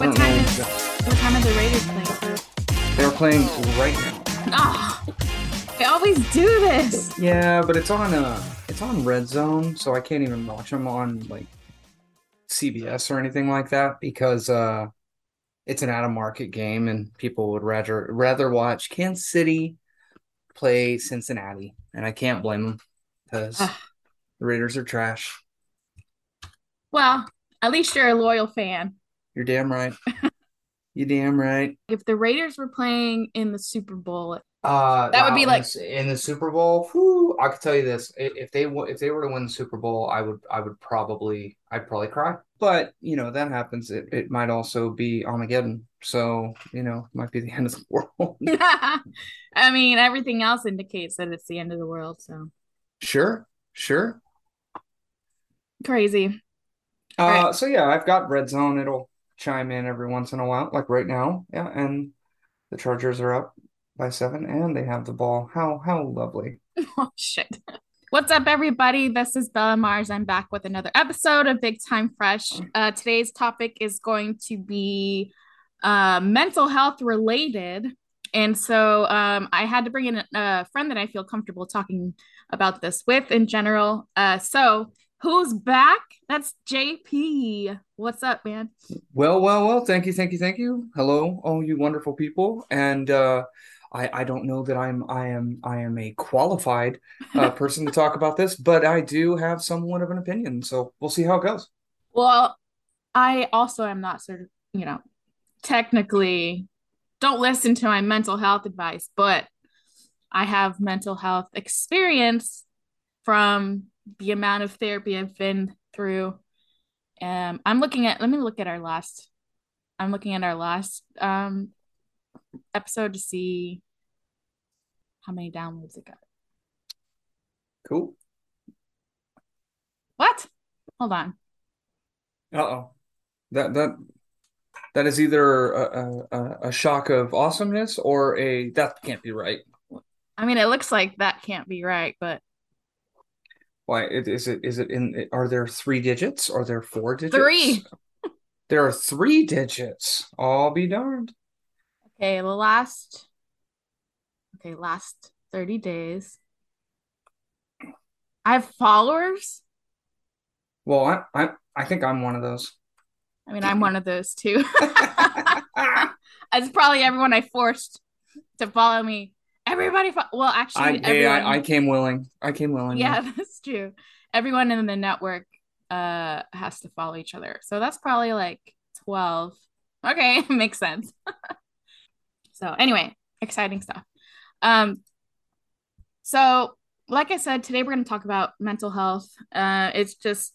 What time is what time are the Raiders playing? They're playing right now. Oh, they always do this. Yeah, but it's on uh it's on Red Zone, so I can't even watch them on like CBS or anything like that because uh it's an out of market game and people would rather rather watch Kansas City play Cincinnati, and I can't blame them because Ugh. the Raiders are trash. Well, at least you're a loyal fan. You're damn right. you damn right. If the Raiders were playing in the Super Bowl, Uh, That would be in like- the, in the Super Bowl. Whew, I could tell you this: if they if they were to win the Super Bowl, I would I would probably I'd probably cry. But you know that happens. It it might also be Armageddon, so you know it might be the end of the world. I mean, everything else indicates that it's the end of the world. So sure, sure. crazy. Uh, Right. so yeah, I've got Red Zone. It'll chime in every once in a while, like right now. Yeah, and the Chargers are up by seven, and they have the ball. How how lovely. Oh shit. What's up, everybody? This is Bella Mars. I'm back with another episode of Big Time Fresh. Uh, today's topic is going to be uh, mental health related. And so um, I had to bring in a friend that I feel comfortable talking about this with in general. Uh, so who's back? That's JP. What's up, man? Well, well, well, thank you, thank you, thank you. Hello, all you wonderful people. And uh I I don't know that I'm I am I am a qualified uh person to talk about this, but I do have somewhat of an opinion. So we'll see how it goes. Well, I also am not sort of, you know, technically don't listen to my mental health advice, but I have mental health experience from the amount of therapy I've been through. Um, I'm looking at, let me look at our last, I'm looking at our last um episode to see how many downloads it got. Cool. What? Hold on. Uh-oh. That that that is either a, a a shock of awesomeness or a that can't be right. I mean, it looks like that can't be right, but Why is it is it in are there three digits? Are there four digits? Three. There are three digits. I'll be darned. Okay, the last okay, last 30 days. I have followers. Well, I I I think I'm one of those. I mean, I'm one of those too. It's probably everyone I forced to follow me. Everybody, fo- well, actually, I, everyone. I I came willing. I came willing. yeah, that's true. Everyone in the network uh has to follow each other. So that's probably like 12. Okay, makes sense. so anyway, exciting stuff. Um so like I said, today we're going to talk about mental health. Uh it's just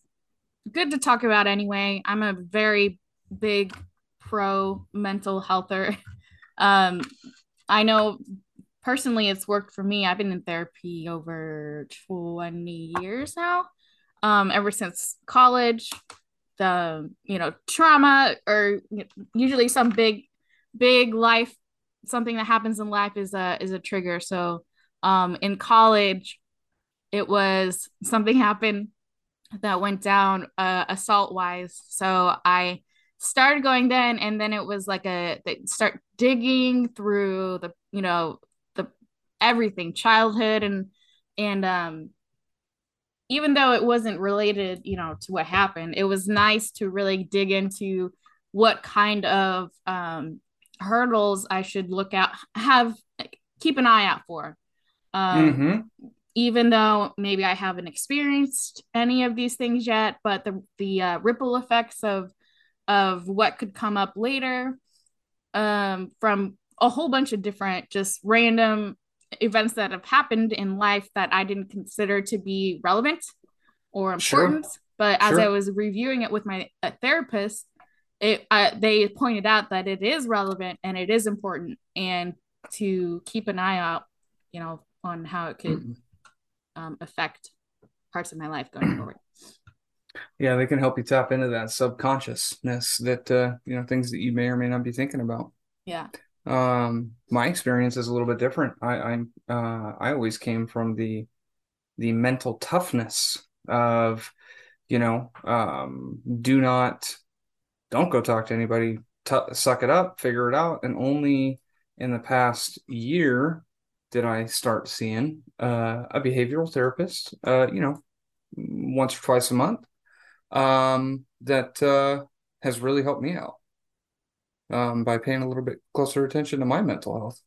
good to talk about anyway. I'm a very big pro mental healther. Um I know personally it's worked for me. I've been in therapy over 20 years now. Um, ever since college, the you know trauma or usually some big, big life something that happens in life is a is a trigger. So, um, in college, it was something happened that went down uh, assault wise. So I started going then, and then it was like a they start digging through the you know everything childhood and and um even though it wasn't related you know to what happened it was nice to really dig into what kind of um hurdles i should look out have keep an eye out for. Um hmm even though maybe i haven't experienced any of these things yet but the the uh, ripple effects of of what could come up later um from a whole bunch of different just random events that have happened in life that I didn't consider to be relevant or Sure. important. But as Sure. I was reviewing it with my uh, therapist, it uh, they pointed out that it is relevant and it is important, and to keep an eye out, you know, on how it could Mhm. um, affect parts of my life going forward. Yeah, they can help you tap into that subconsciousness that uh, you know, things that you may or may not be thinking about. Yeah. Um, my experience is a little bit different. I I'm uh I always came from the the mental toughness of, you know, um, do not don't go talk to anybody t- suck it up, figure it out, and only in the past year did I start seeing uh, a behavioral therapist. Uh, you know, once or twice a month. Um, that uh, has really helped me out um, by paying a little bit closer attention to my mental health.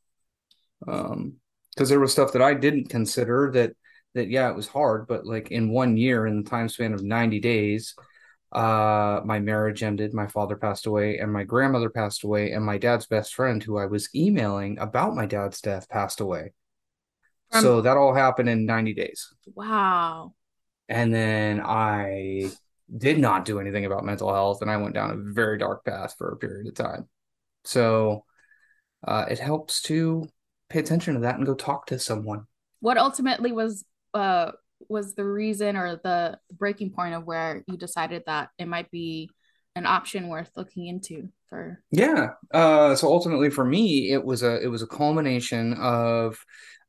Um, because there was stuff that I didn't consider that that yeah, it was hard, but like in one year, in the time span of 90 days, uh my marriage ended my father passed away and my grandmother passed away and my dad's best friend who i was emailing about my dad's death passed away. Um, so that all happened in 90 days. Wow. And then i did not do anything about mental health and i went down a very dark path for a period of time. So uh it helps to pay attention to that and go talk to someone. What ultimately was uh was the reason or the breaking point of where you decided that it might be an option worth looking into for? Yeah uh so ultimately for me it was a it was a culmination of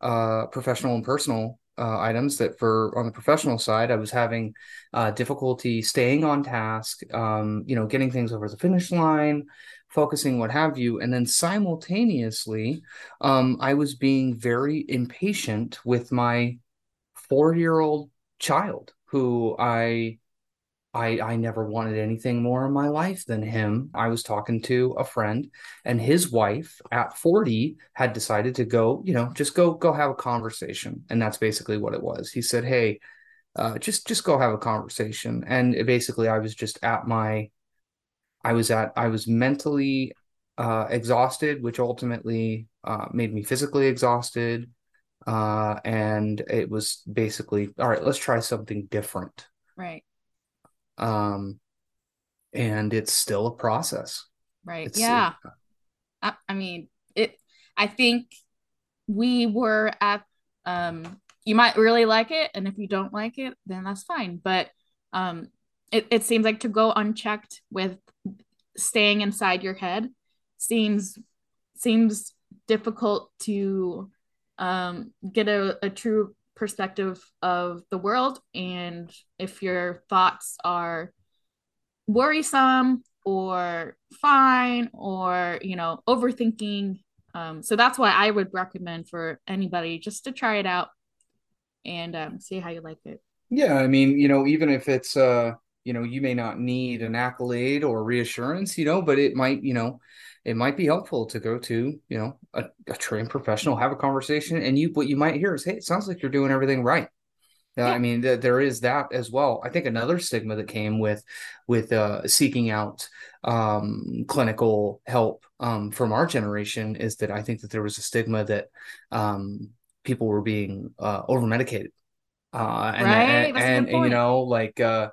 uh professional and personal uh, items that for on the professional side i was having uh, difficulty staying on task um, you know getting things over the finish line focusing what have you. And then simultaneously um, i was being very impatient with my four year old child who I I I never wanted anything more in my life than him. I was talking to a friend and his wife at 40 had decided to go, you know, just go go have a conversation. And that's basically what it was. He said, "Hey, uh, just just go have a conversation." And basically I was just at my I was at I was mentally uh, exhausted, which ultimately uh, made me physically exhausted. Uh, and it was basically, all right, let's try something different. Right. Um, and it's still a process. Right. It's, yeah. It, I, I mean, it, I think we were at, um, you might really like it. And if you don't like it, then that's fine. But, um, it, it seems like to go unchecked with staying inside your head seems seems difficult to um, get a, a true perspective of the world. And if your thoughts are worrisome or fine or, you know, overthinking, um, so that's why I would recommend for anybody just to try it out and um, see how you like it. Yeah, I mean, you know, even if it's uh, you know, you may not need an accolade or reassurance, you know, but it might, you know, it might be helpful to go to you know a, a trained professional have a conversation and you what you might hear is hey it sounds like you're doing everything right uh, yeah. I mean, th- there is that as well. I think another stigma that came with with uh, seeking out um, clinical help um, from our generation is that I think that there was a stigma that um, people were being uh, over medicated, uh, and, right. and, and, and you know, like uh,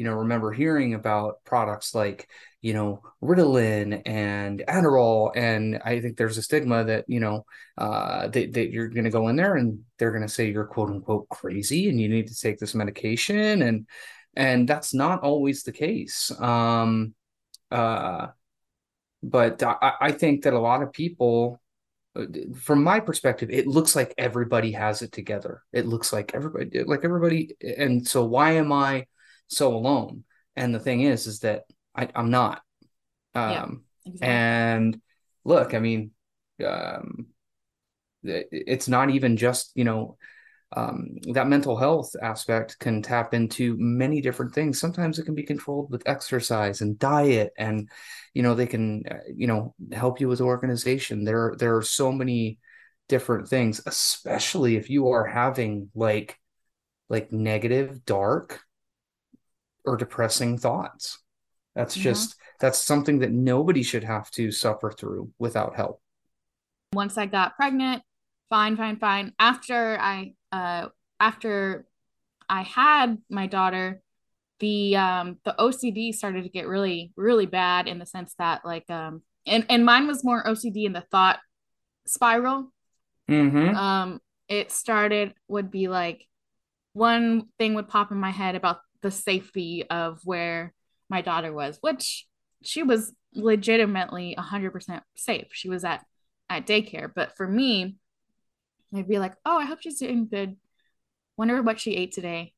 you know, remember hearing about products like you know, Ritalin and Adderall. And I think there's a stigma that, you know, uh, that, that you're going to go in there and they're going to say you're quote unquote crazy and you need to take this medication. And, and that's not always the case. Um, uh, but I, I think that a lot of people, uh, from my perspective, it looks like everybody has it together. It looks like everybody, like everybody. And so why am I so alone? And the thing is, is that I, am not. Um, yeah, exactly. And look, I mean, um, it's not even just you know um, that mental health aspect can tap into many different things. Sometimes it can be controlled with exercise and diet, and you know they can uh, you know help you with organization. There there are so many different things, especially if you are having like like negative, dark, or depressing thoughts. That's mm-hmm. just that's something that nobody should have to suffer through without help. Once I got pregnant, fine, fine, fine. After I uh after I had my daughter, the um the OCD started to get really really bad in the sense that like um and and mine was more OCD in the thought spiral. Mm-hmm. Um it started would be like one thing would pop in my head about the safety of where my daughter was, which she was legitimately 100% safe. She was at at daycare, but for me, I'd be like, "Oh, I hope she's doing good. Wonder what she ate today.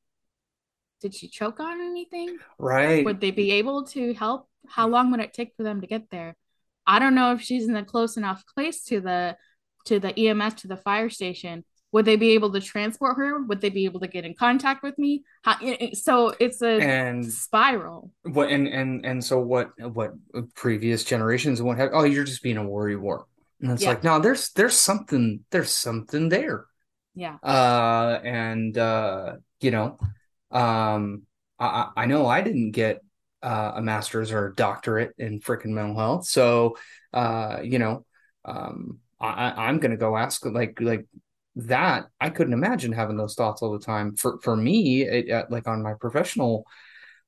Did she choke on anything? Right? Would they be able to help? How long would it take for them to get there? I don't know if she's in a close enough place to the to the EMS to the fire station. Would they be able to transport her? Would they be able to get in contact with me? How, so it's a and spiral. What and and and so what? What previous generations and what have? Oh, you're just being a worry war. And it's Yeah. like, no, there's there's something there's something there. Yeah. Uh, and uh, you know, um, I I know I didn't get uh, a master's or a doctorate in freaking mental health, so uh, you know, um, I- I'm gonna go ask like like that. I couldn't imagine having those thoughts all the time. For for me, it, uh, like on my professional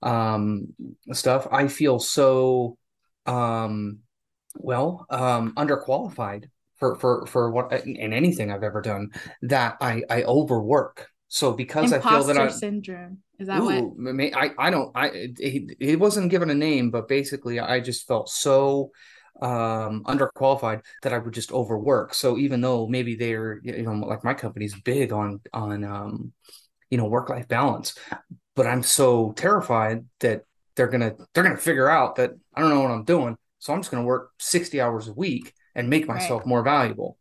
um stuff, I feel so um well um underqualified for for for what in anything I've ever done that I I overwork. So because I feel that Imposter I syndrome. Is that what? ooh, may- I I don't I it, it wasn't given a name, but basically I just felt so um underqualified that I would just overwork. So even though maybe they're you know like my company's big on on um you know work-life balance, but I'm so terrified that they're gonna they're gonna figure out that I don't know what I'm doing. So I'm just gonna work 60 hours a week and make Right. myself more valuable.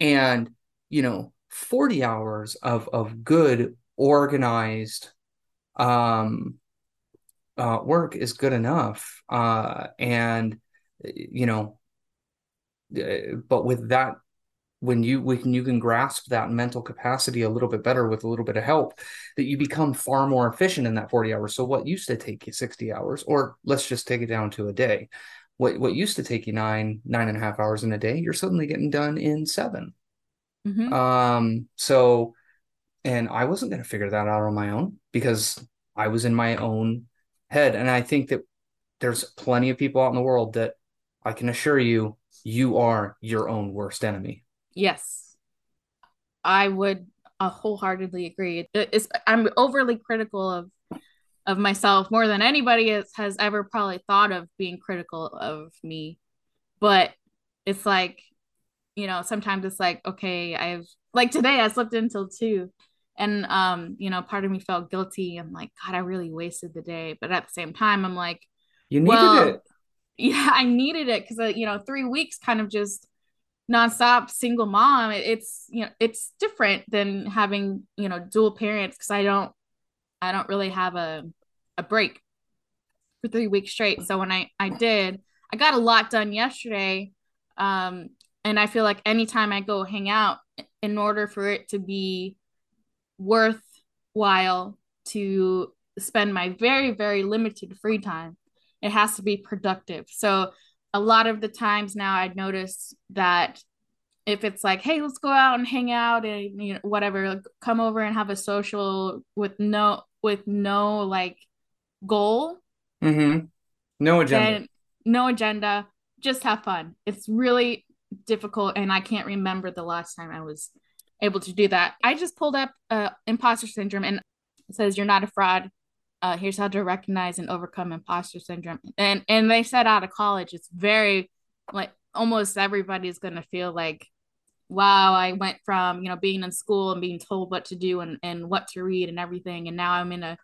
And you know, 40 hours of of good organized um uh work is good enough. Uh and you know, uh, but with that when you when you can grasp that mental capacity a little bit better with a little bit of help that you become far more efficient in that 40 hours. So what used to take you 60 hours or let's just take it down to a day what what used to take you nine nine and a half hours in a day you're suddenly getting done in seven. Mhm. um so and i wasn't going to figure that out on my own because i was in my own head. And i think that there's plenty of people out in the world that i can assure you you are your own worst enemy Yes. I would uh, wholeheartedly agree. It's, I'm overly critical of of myself more than anybody has, has ever probably thought of being critical of me. But it's like, you know, sometimes it's like, okay, I've like today I slept until two. And um, you know, part of me felt guilty. I'm like, God, I really wasted the day. But at the same time, I'm like, you needed well, it yeah, I needed it because uh, you know, three weeks kind of just nonstop single mom. It- It's you know, it's different than having you know dual parents because I don't, I don't really have a a break for three weeks straight. So when I I did, I got a lot done yesterday, um, and I feel like anytime I go hang out, in order for it to be worthwhile to spend my very very limited free time, it has to be productive. So a lot of the times now I notice that if it's like, hey, let's go out and hang out and you know whatever, like, come over and have a social with no with no like goal Mm-hmm. No agenda. no agenda, just have fun. It's really difficult, and I can't remember the last time I was able to do that. I just pulled up uh, imposter syndrome, and it says you're not a fraud. Uh, here's how to recognize and overcome imposter syndrome. And and they said out of college, it's very like almost everybody's gonna feel like, wow, I went from you know being in school and being told what to do and and what to read and everything, and now I'm in a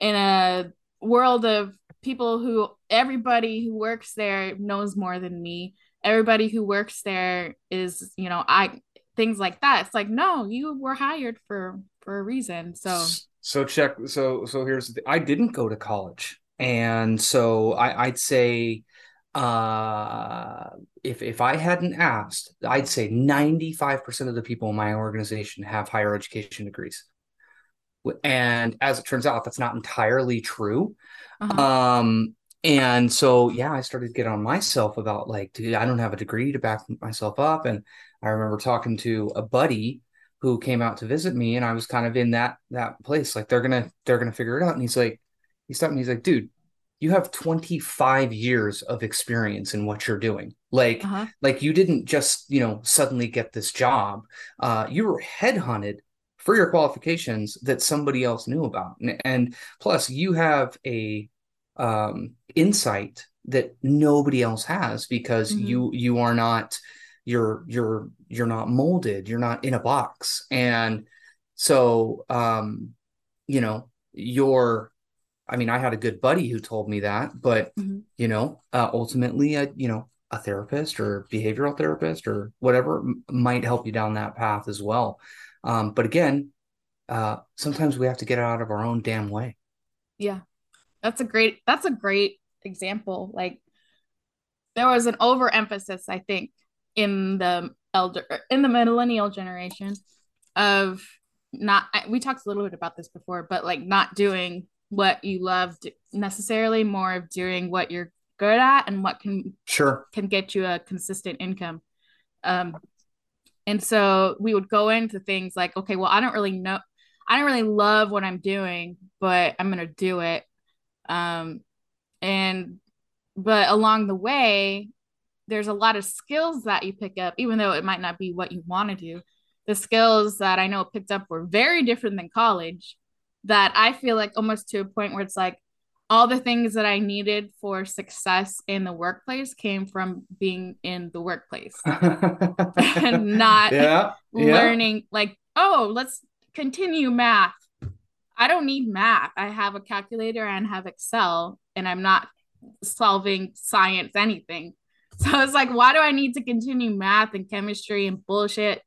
in a world of people who everybody who works there knows more than me. Everybody who works there is you know i things like that. It's like no you were hired for for a reason. So So check. So so here's the. I didn't go to college, and so I, I'd say, uh, if if I hadn't asked, I'd say ninety five percent of the people in my organization have higher education degrees. And as it turns out, that's not entirely true. uh-huh. Um, and so yeah, I started to get on myself about like, dude, I don't have a degree to back myself up. And I remember talking to a buddy who came out to visit me, and I was kind of in that that place, like they're gonna they're gonna figure it out. And he's like, he stopped me, he's like, dude, you have 25 years of experience in what you're doing. Like, uh-huh. like you didn't just, you know, suddenly get this job. Uh, you were headhunted for your qualifications that somebody else knew about. And, and plus you have a um, insight that nobody else has because Mhm. you you are not you're you're you're not molded you're not in a box and so um you know you're i mean i had a good buddy who told me that but Mhm. you know uh, ultimately i you know a therapist or behavioral therapist or whatever might help you down that path as well. Um, but again, uh, sometimes we have to get out of our own damn way. Yeah. That's a great that's a great example. Like there was an overemphasis, I think, in the elder in the millennial generation of not we talked a little bit about this before, but like not doing what you loved necessarily, more of doing what you're good at and what can sure can get you a consistent income. Um and so we would go into things like, okay, well, I don't really know I don't really love what I'm doing, but I'm gonna do it. Um, and but along the way, there's a lot of skills that you pick up, even though it might not be what you want to do. The skills that I know picked up were very different than college. That I feel like almost to a point where it's like all the things that I needed for success in the workplace came from being in the workplace and not yeah, learning yeah. like, oh, let's continue math. I don't need math. I have a calculator and have Excel, and I'm not solving science anything. So I was like, why do I need to continue math and chemistry and bullshit?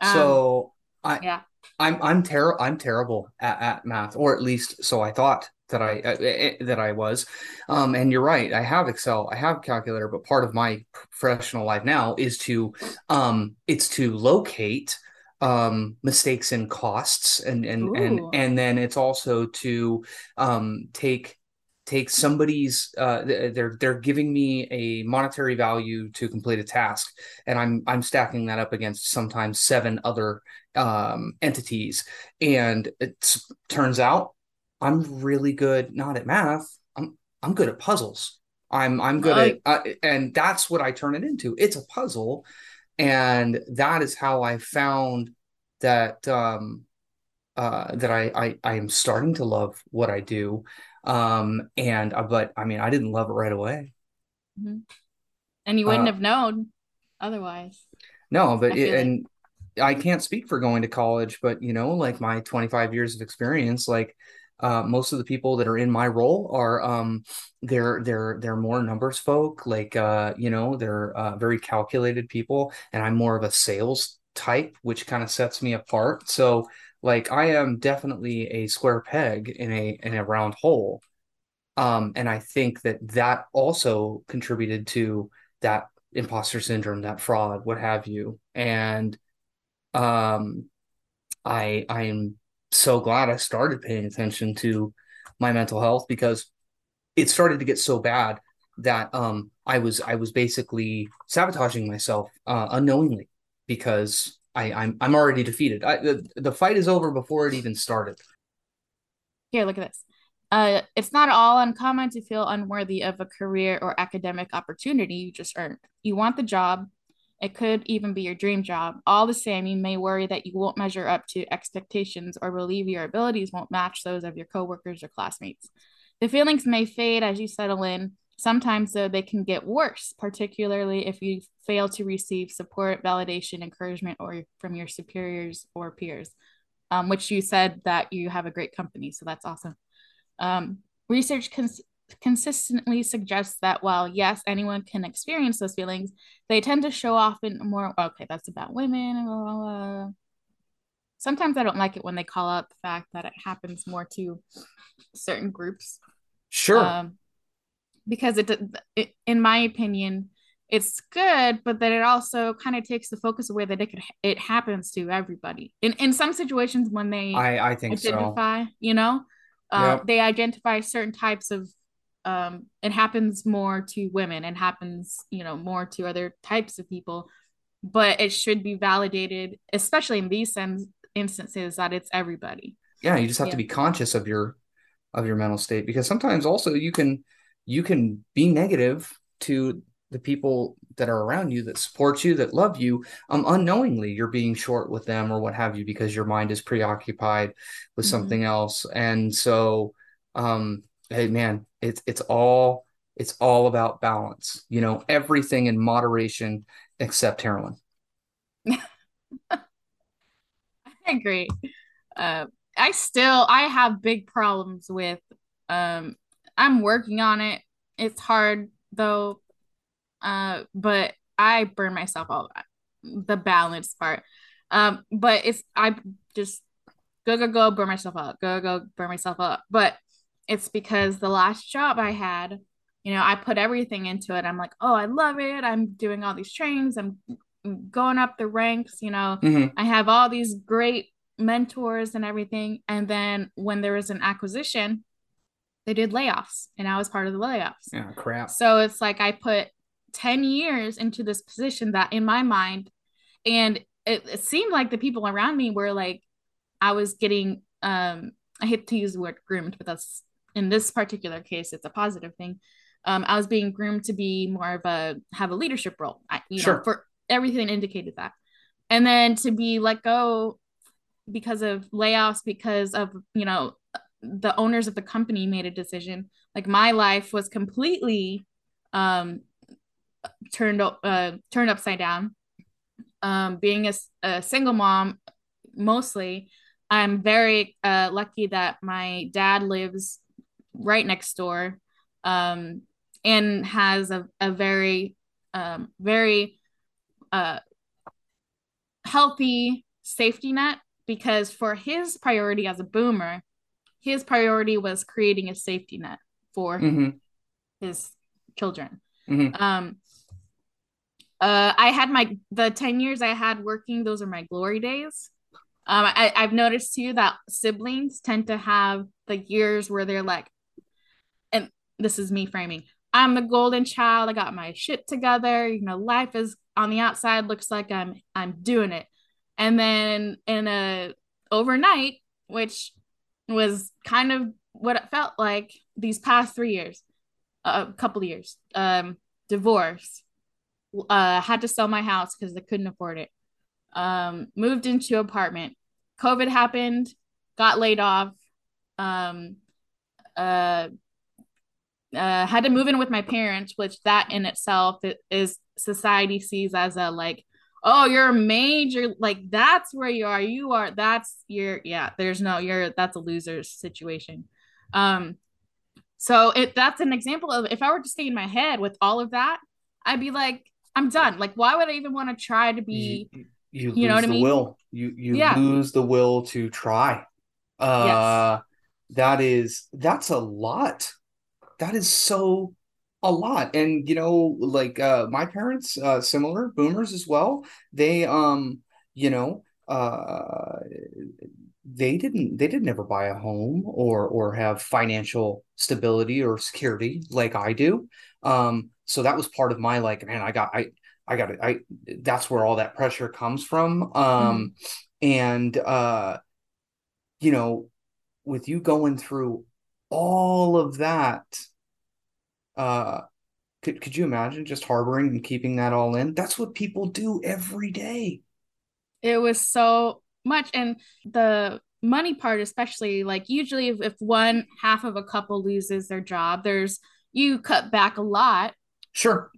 Um, so I yeah. I'm I'm terrible. I'm terrible at, at math, or at least so I thought that I uh, that I was. Um, and you're right. I have Excel. I have calculator, but part of my professional life now is to um, it's to locate um, mistakes and costs, and and Ooh. and and then it's also to um, take take somebody's uh, they're they're giving me a monetary value to complete a task and i'm i'm stacking that up against sometimes seven other um, entities. And it turns out i'm really good not at math i'm i'm good at puzzles. I'm i'm good at uh, and that's what i turn it into. It's a puzzle and that is how I found that um, uh, that I, I I am starting to love what I do, um, and uh, but I mean I didn't love it right away, mm-hmm. and you wouldn't uh, have known otherwise. No, but it, and I can't speak for going to college, but you know, like my 25 years of experience, like uh, most of the people that are in my role are um, they're they're they're more numbers folk like uh, you know they're uh, very calculated people and i'm more of a sales type which kind of sets me apart so like i am definitely a square peg in a in a round hole. Um and i think that that also contributed to that imposter syndrome that fraud what have you. And um i i am so glad I started paying attention to my mental health because it started to get so bad that um, I was I was basically sabotaging myself uh, unknowingly because I I'm I'm already defeated. I, the the fight is over before it even started. Here, look at this. Uh, it's not all uncommon to feel unworthy of a career or academic opportunity you just earned. You want the job, it could even be your dream job. All the same, you may worry that you won't measure up to expectations or believe your abilities won't match those of your coworkers or classmates. The feelings may fade as you settle in. Sometimes, though, they can get worse, particularly if you fail to receive support, validation, encouragement, or from your superiors or peers. Um, which you said that you have a great company, so that's awesome. Um, research cons- consistently suggests that while yes anyone can experience those feelings they tend to show off in more okay that's about women blah, blah, blah. sometimes i don't like it when they call out the fact that it happens more to certain groups sure um, because it, it in my opinion it's good but that it also kind of takes the focus away that it could it happens to everybody in in some situations when they i i think identify so. you know uh, yep. they identify certain types of um, it happens more to women and happens you know more to other types of people but it should be validated especially in these instances that it's everybody yeah you just have yeah. to be conscious of your of your mental state because sometimes also you can you can be negative to the people that are around you that support you that love you um unknowingly you're being short with them or what have you because your mind is preoccupied with mm-hmm. something else. And so um hey man it's it's all it's all about balance you know everything in moderation except heroin. I agree. Uh, i still i have big problems with um i'm working on it it's hard though Uh, but I burn myself out. The balance part. Um, but it's I just go go go burn myself out. Go go burn myself out. But it's because the last job I had, you know, I put everything into it. I'm like, oh, I love it. I'm doing all these trainings. I'm going up the ranks. You know, Mhm. I have all these great mentors and everything. And then when there was an acquisition, they did layoffs, and I was part of the layoffs. Yeah, crap. So it's like I put 10 years into this position that in my mind, and it, it seemed like the people around me were like, I was getting, um, I hate to use the word groomed, but that's in this particular case, it's a positive thing. Um, I was being groomed to be more of a have a leadership role. I, you Sure. know, for everything indicated that, and then to be let go because of layoffs, because of you know the owners of the company made a decision. Like my life was completely um, turned uh, turned upside down. Um, being a, a single mom, mostly, I'm very uh, lucky that my dad lives right next door um, and has a, a very, um, very uh, healthy safety net because for his priority as a boomer, his priority was creating a safety net for hmm his children. Mhm. Um, uh, I had my the ten years I had working; those are my glory days. Um, I, I've noticed too that siblings tend to have the years where they're like, and this is me framing. I'm the golden child. I got my shit together. You know, life is on the outside looks like I'm I'm doing it. And then in a overnight, which was kind of what it felt like these past three years, a couple of years, um, divorce, uh, had to sell my house because I couldn't afford it. Um, moved into apartment. COVID happened, got laid off. Um, uh, uh, had to move in with my parents, which that in itself is society sees as a like, oh, you're a major, like that's where you are. You are, that's your, yeah, there's no, you're, that's a loser situation. Um, so it that's an example of if I were to stay in my head with all of that, I'd be like, I'm done. Like, why would I even want to try to be, you you know lose what I the mean? will. You you Yeah. lose the will to try. Yes. Uh, that is that's a lot. That is so a lot. And you know, like uh my parents, uh similar boomers as well. They um, you know, uh they didn't they didn't ever buy a home or or have financial stability or security like I do. Um, so that was part of my like, man, I got I I got I that's where all that pressure comes from. Mhm. Um, and uh, you know, with you going through all of that, uh, could could you imagine just harboring and keeping that all in? That's what people do every day. It was so much. And the money part, especially, like usually if, if one half of a couple loses their job, there's you cut back a lot, Sure.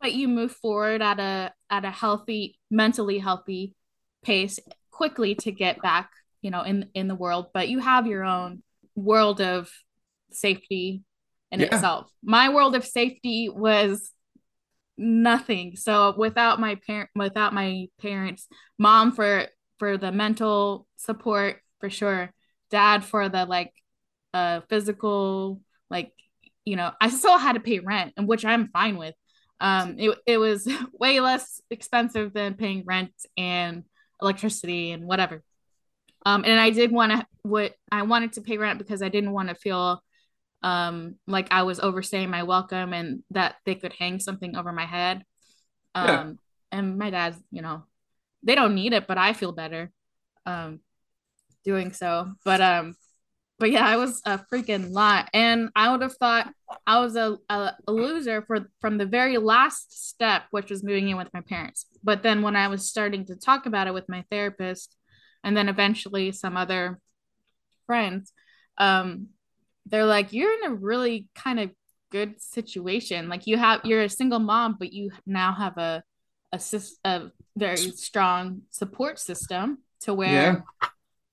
but you move forward at a at a healthy, mentally healthy pace quickly to get back, you know, in in the world. But you have your own world of safety in Yeah. itself. My world of safety was nothing. So without my parent without my parents, mom for for the mental support for sure, dad for the like uh physical like you know, I still had to pay rent and which I'm fine with. Um it it was way less expensive than paying rent and electricity and whatever. Um and I did want to what I wanted to pay rent because I didn't want to feel um like I was overstaying my welcome and that they could hang something over my head. Yeah. Um and my dad's, you know, they don't need it, but I feel better um doing so. But um but yeah, I was a freaking lot. And I would have thought I was a, a, a loser for from the very last step, which was moving in with my parents. But then when I was starting to talk about it with my therapist and then eventually some other friends, um, they're like, you're in a really kind of good situation. Like you have, you're a single mom, but you now have a a, a very strong support system to where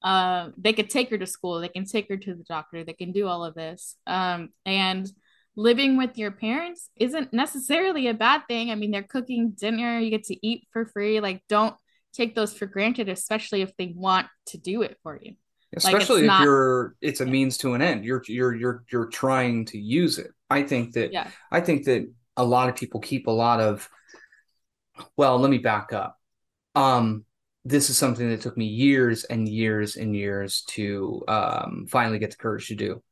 uh, they could take her to school, they can take her to the doctor, they can do all of this. Um, and living with your parents isn't necessarily a bad thing. I mean, they're cooking dinner, you get to eat for free. Like, don't take those for granted, especially if they want to do it for you. Especially like if not... you're it's a means to an end. You're you're you're you're trying to use it. I think that yeah. I think that a lot of people keep a lot of well, let me back up. Um this is something that took me years and years and years to um, finally get the courage to do.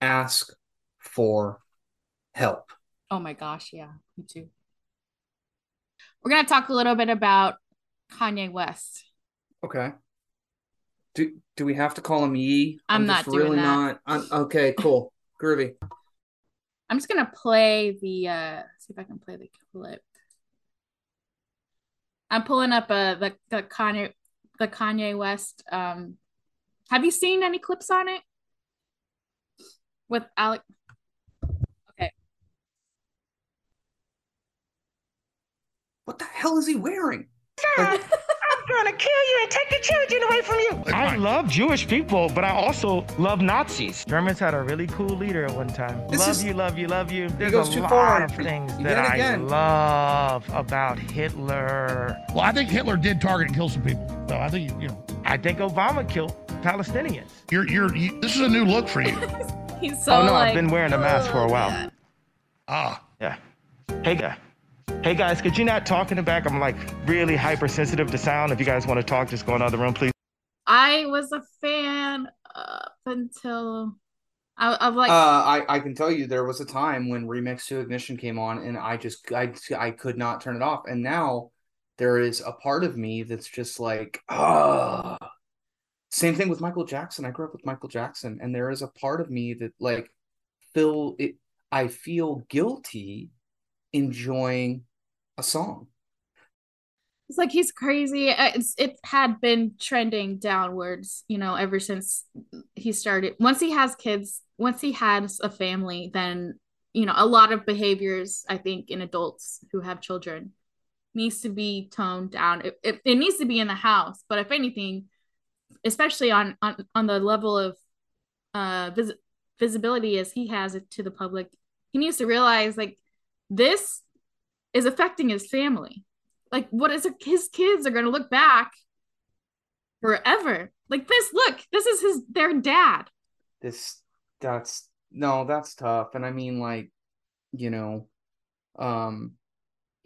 Ask for help. Oh my gosh, yeah, me too. We're gonna talk a little bit about Kanye West. Okay. Do do we have to call him Ye? I'm, I'm not really not. I'm, okay, cool, groovy. I'm just gonna play the. uh See if I can play the clip. I'm pulling up uh the the Kanye the Kanye West. Um, have you seen any clips on it with Alec? Okay. What the hell is he wearing? Like, gonna kill you and take the children away from you. I love Jewish people, but I also love Nazis. Germans had a really cool leader at one time. This love is, you, love you, love you. There's a lot far. of things you that I love about Hitler. Well, I think Hitler did target and kill some people. So I think you know. I think Obama killed Palestinians. You're you're. You, this is a new look for you. He's so. Oh no, like, I've been wearing a mask for a while. Yeah. Ah. Yeah. Hey guy. Hey guys, could you not talk in the back? I'm like really hypersensitive to sound. If you guys want to talk, just go in the other room, please. I was a fan up until I, I like. Uh, I I can tell you there was a time when Remix to Ignition came on, and I just I I could not turn it off, and now there is a part of me that's just like, oh. Same thing with Michael Jackson. I grew up with Michael Jackson, and there is a part of me that like feel it. I feel guilty enjoying a song. It's like he's crazy. Uh, it's, it had been trending downwards, you know, ever since he started. Once he has kids, once he has a family, then, you know, a lot of behaviors, I think, in adults who have children needs to be toned down. It, it, it needs to be in the house, but if anything, especially on, on, on the level of uh, vis- visibility as he has it to the public, he needs to realize like this is affecting his family. Like, what is it? His kids are going to look back forever. Like this, look, this is his their dad. This that's no, that's tough. And I mean, like, you know, um,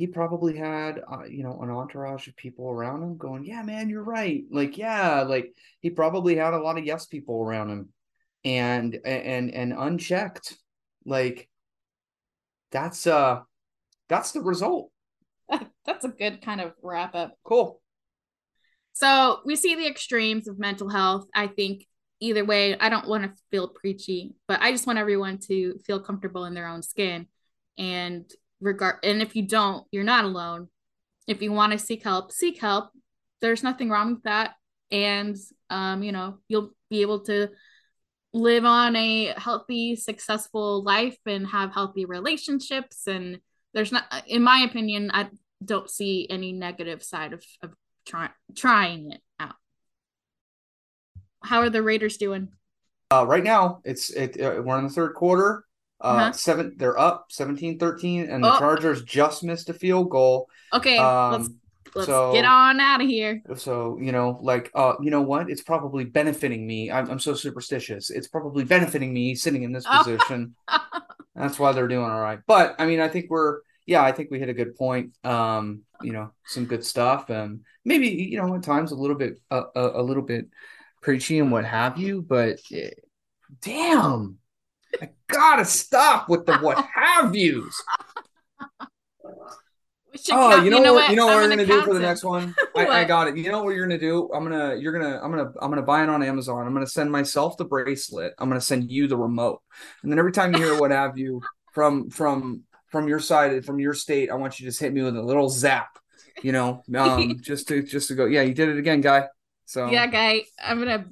he probably had uh, you know an entourage of people around him going, "Yeah, man, you're right." Like, yeah, like he probably had a lot of yes people around him, and and and unchecked, like that's uh that's the result. that's a good kind of wrap up. Cool. So we see the extremes of mental health. I think either way, I don't want to feel preachy, but I just want everyone to feel comfortable in their own skin. And regard and if you don't, you're not alone. If you want to seek help, seek help. There's nothing wrong with that. And um, you know, you'll be able to live on a healthy, successful life and have healthy relationships. And there's not, in my opinion, I don't see any negative side of, of try, trying it out. How are the Raiders doing? Uh, right now, it's it. Uh, we're in the third quarter. Uh, uh-huh. seven. They're up 17-13, and the oh. Chargers just missed a field goal. Okay, um, let's let's so, get on out of here. So, you know, like, uh, you know what? It's probably benefiting me. I'm, I'm so superstitious. It's probably benefiting me sitting in this position. That's why they're doing all right. But I mean, I think we're, yeah, I think we hit a good point. Um, you know, some good stuff, and maybe you know, at times a little bit, uh, a, a little bit preachy and what have you. But eh, damn, I gotta stop with the what have yous. Oh, count, you know, you know what? You know what we're gonna, do for the next one? I, I, got it. You know what you're gonna do? I'm gonna, you're gonna, I'm gonna, I'm gonna buy it on Amazon. I'm gonna send myself the bracelet. I'm gonna send you the remote, and then every time you hear what have you from from from your side from your state, I want you to just hit me with a little zap. You know, um, just to just to go. Yeah, you did it again, guy. So yeah, guy. I'm gonna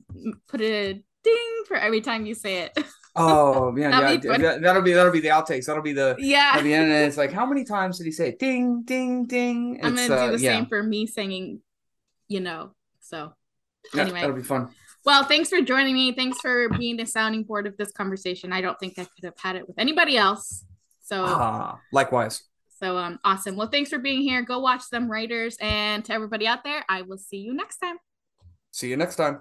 put a ding for every time you say it. Oh man, yeah, that, that'll be that'll be the outtakes. That'll be the yeah. At the end, it's like, how many times did he say ding, ding, ding? I'm gonna do uh, the yeah. same for me singing, you know. So yeah, anyway, that'll be fun. Well, thanks for joining me. Thanks for being the sounding board of this conversation. I don't think I could have had it with anybody else. So, uh, likewise. So, um, awesome. Well, thanks for being here. Go watch them Raiders, and to everybody out there, I will see you next time. See you next time.